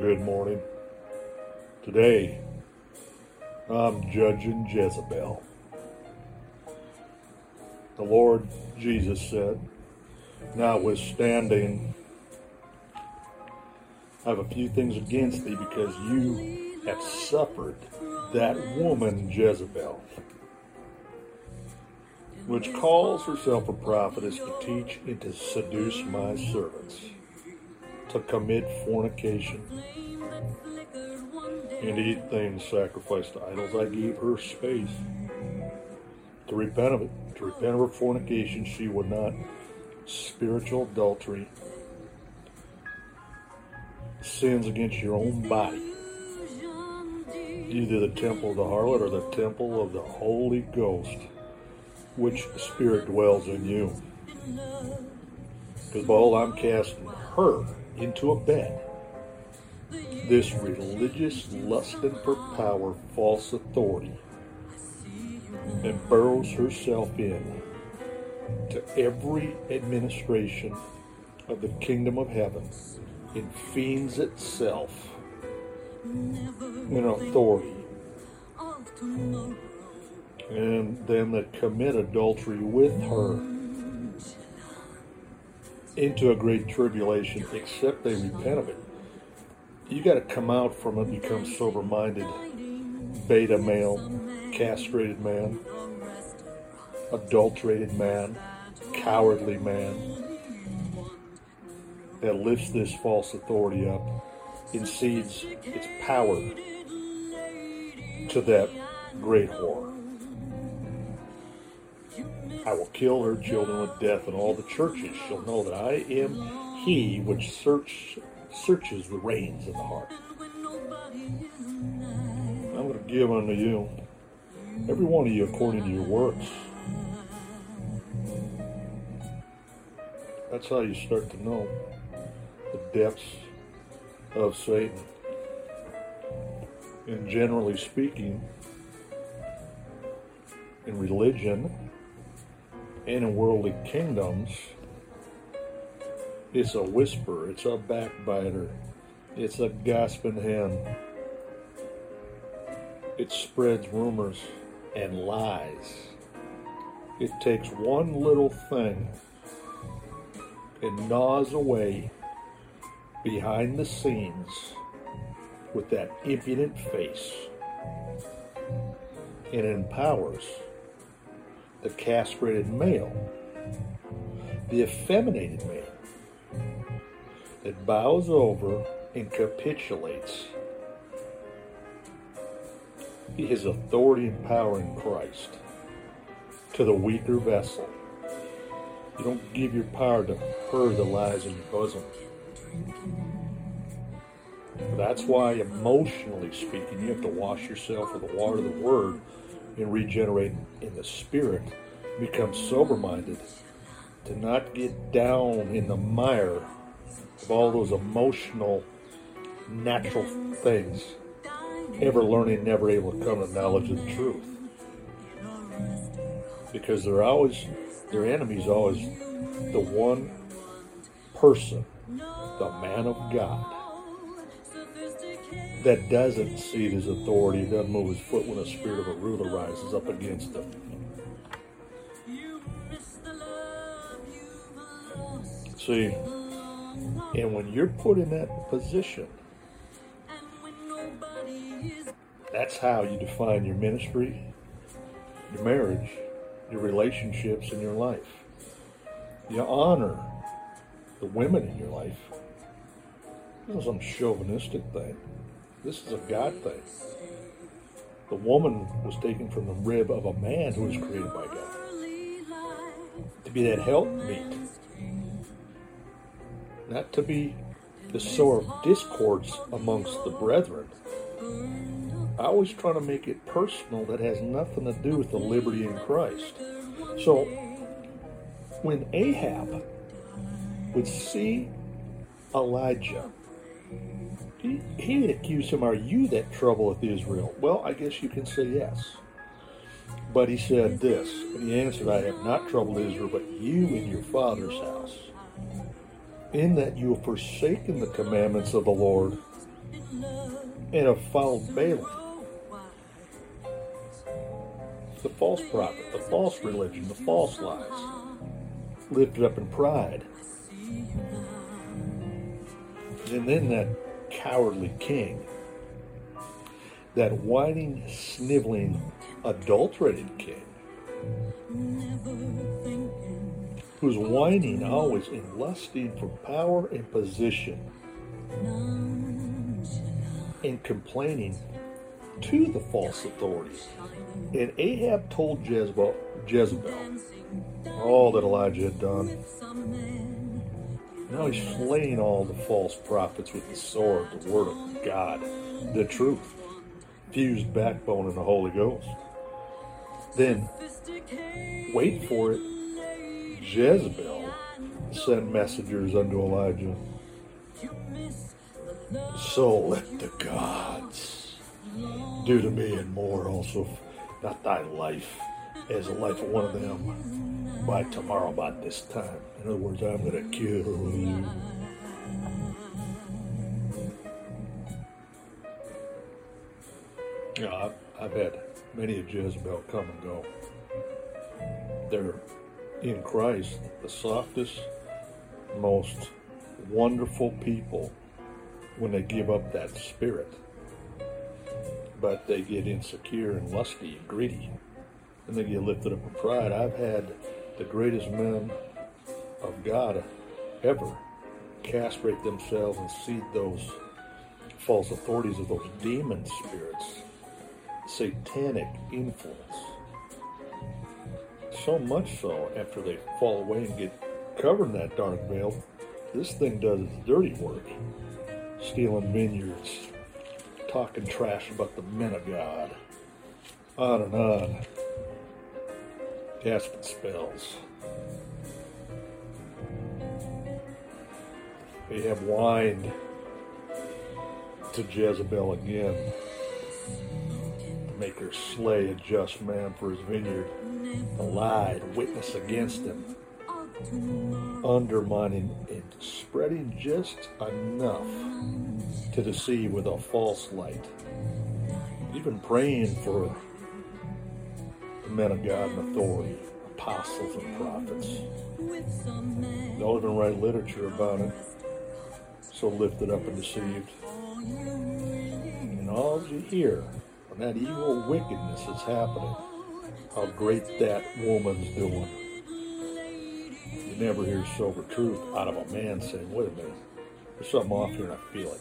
Good morning. Today, I'm judging Jezebel. The Lord Jesus said, Notwithstanding, I have a few things against thee because you have suffered that woman Jezebel, which calls herself a prophetess to teach and to seduce my servants to commit fornication and eat things sacrificed to idols. I gave her space to repent of it, to repent of her fornication. She would not. Spiritual adultery, sins against your own body. Either the temple of the harlot or the temple of the Holy Ghost, which spirit dwells in you. Because behold, I'm casting her into a bed. This religious lusting for power, false authority, and burrows herself in to every administration of the kingdom of heaven and fiends itself in authority. And them that commit adultery with her into a great tribulation, except they repent of it. You got to come out from it, become sober minded, beta male, castrated man, adulterated man, cowardly man that lifts this false authority up and cedes its power to that great whore. I will kill her children with death, and all the churches shall know that I am he which search, searches the reins of the heart. I'm going to give unto you, every one of you according to your works. That's how you start to know the depths of Satan. And generally speaking, in religion in worldly kingdoms, it's a whisper, it's a backbiter, it's a gasping hen. It spreads rumors and lies. It takes one little thing and gnaws away behind the scenes with that impudent face and empowers the castrated male, the effeminated male, that bows over and capitulates his authority and power in Christ to the weaker vessel. You don't give your power to her that lies in your bosom. That's why, emotionally speaking, you have to wash yourself with the water of the Word and regenerate in the Spirit. Become sober minded. To not get down in the mire of all those emotional, natural things. Ever learning, never able to come to knowledge of the truth. Because they're always, their enemy's always the one person, the man of God, that doesn't cede his authority, doesn't move his foot when the spirit of a ruler rises up against him. See, and when you're put in that position, that's how you define your ministry, your marriage, your relationships, and your life. You honor the women in your life. This is some chauvinistic thing. This is a God thing. The woman was taken from the rib of a man who was created by God to be that helpmeet, not to be the sower of discords amongst the brethren. I always try to make it personal that has nothing to do with the liberty in Christ. So when Ahab would see Elijah, he, he would accuse him, Are you that troubleth Israel? Well, I guess you can say yes. But he said this, and he answered, I have not troubled Israel, but you and your father's house. In that you have forsaken the commandments of the Lord and have followed Balaam, the false prophet, the false religion, the false lies, lifted up in pride. And then that cowardly king, that whining, sniveling, adulterated king, who's whining always and lusting for power and position, and complaining to the false authorities. And Ahab told Jezebel, Jezebel all that Elijah had done. Now he's slaying all the false prophets with the sword, the word of God, the truth, fused backbone in the Holy Ghost. Then, wait for it, Jezebel sent messengers unto Elijah. So let the gods do to me and more also, not thy life as the life of one of them by tomorrow about this time. In other words, I'm going to kill you. Yeah, I've, I've had many of Jezebel come and go. They're in Christ the softest, most wonderful people when they give up that spirit. But they get insecure and lusty and greedy. And they get lifted up in pride. I've had the greatest men of God ever castrate themselves and cede those false authorities of those demon spirits, satanic influence. So much so, after they fall away and get covered in that dark veil, this thing does its dirty work stealing vineyards, talking trash about the men of God, on and on, casting spells. They have whined to Jezebel again to make her slay a just man for his vineyard, A lied, witness against him undermining and spreading just enough to deceive with a false light. Even praying for men of God and authority, apostles and prophets. They'll even write literature about it. So lifted up and deceived. And all you hear when that evil wickedness is happening, how great that woman's doing You never hear sober truth out of a man saying, wait a minute, there's something off here and I feel it.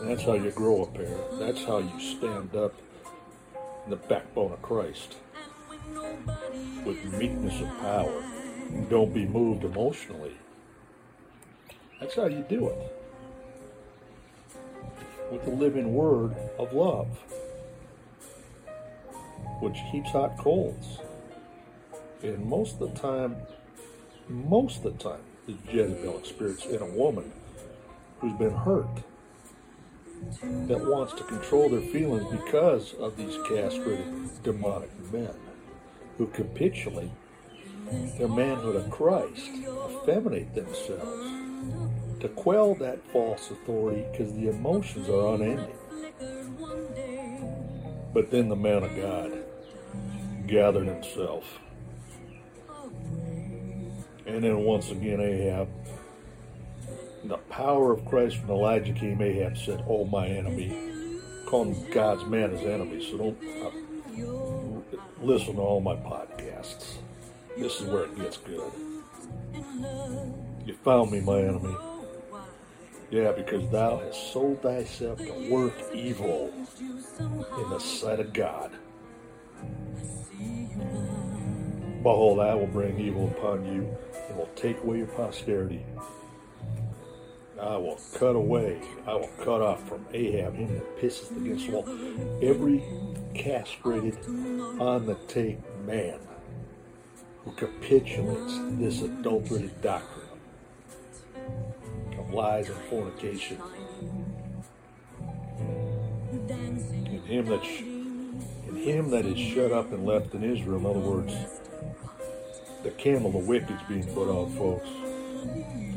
And that's how you grow a pair. That's how you stand up the backbone of Christ with meekness of power. And don't be moved emotionally. That's how you do it. With the living word of love, which keeps hot coals. And most of the time, most of the time, is Jezebel experience in a woman who's been hurt, that wants to control their feelings because of these castrated demonic men who capitulate their manhood of Christ, effeminate themselves to quell that false authority because the emotions are unending. But then the man of God gathered himself and then once again, Ahab, the power of Christ from Elijah came. Ahab said, Oh, my enemy. Calling God's man his enemy. So don't uh, listen to all my podcasts. This is where it gets good. You found me, my enemy. Yeah, because thou hast sold thyself to work evil in the sight of God. Behold, I will bring evil upon you and will take away your posterity. I will cut away, I will cut off from Ahab, him that pisses against the wall, every castrated, on the take man who capitulates this adulterated doctrine of lies and fornication. And him that, sh- and him that is shut up and left in Israel, in other words, the camel the wicked's being put out, folks.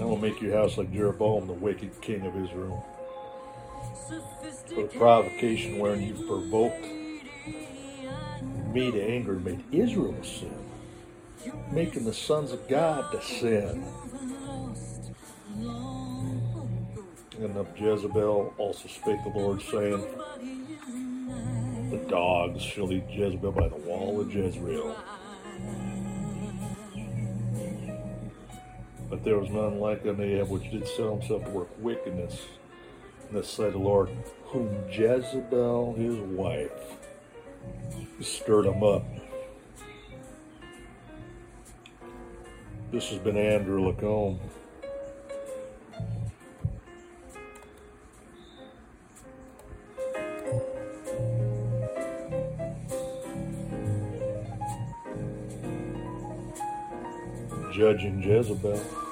I will make your house like Jeroboam, the wicked king of Israel. for the provocation wherein you provoked me to anger and made Israel sin, making the sons of God to sin. And of Jezebel also spake the Lord, saying, The dogs shall eat Jezebel by the wall of Jezreel. But there was none like unto Ahab, which did sell himself to work wickedness the sight of the Lord, whom Jezebel, his wife, stirred him up. This has been Andre LaCombe. Judging Jezebel.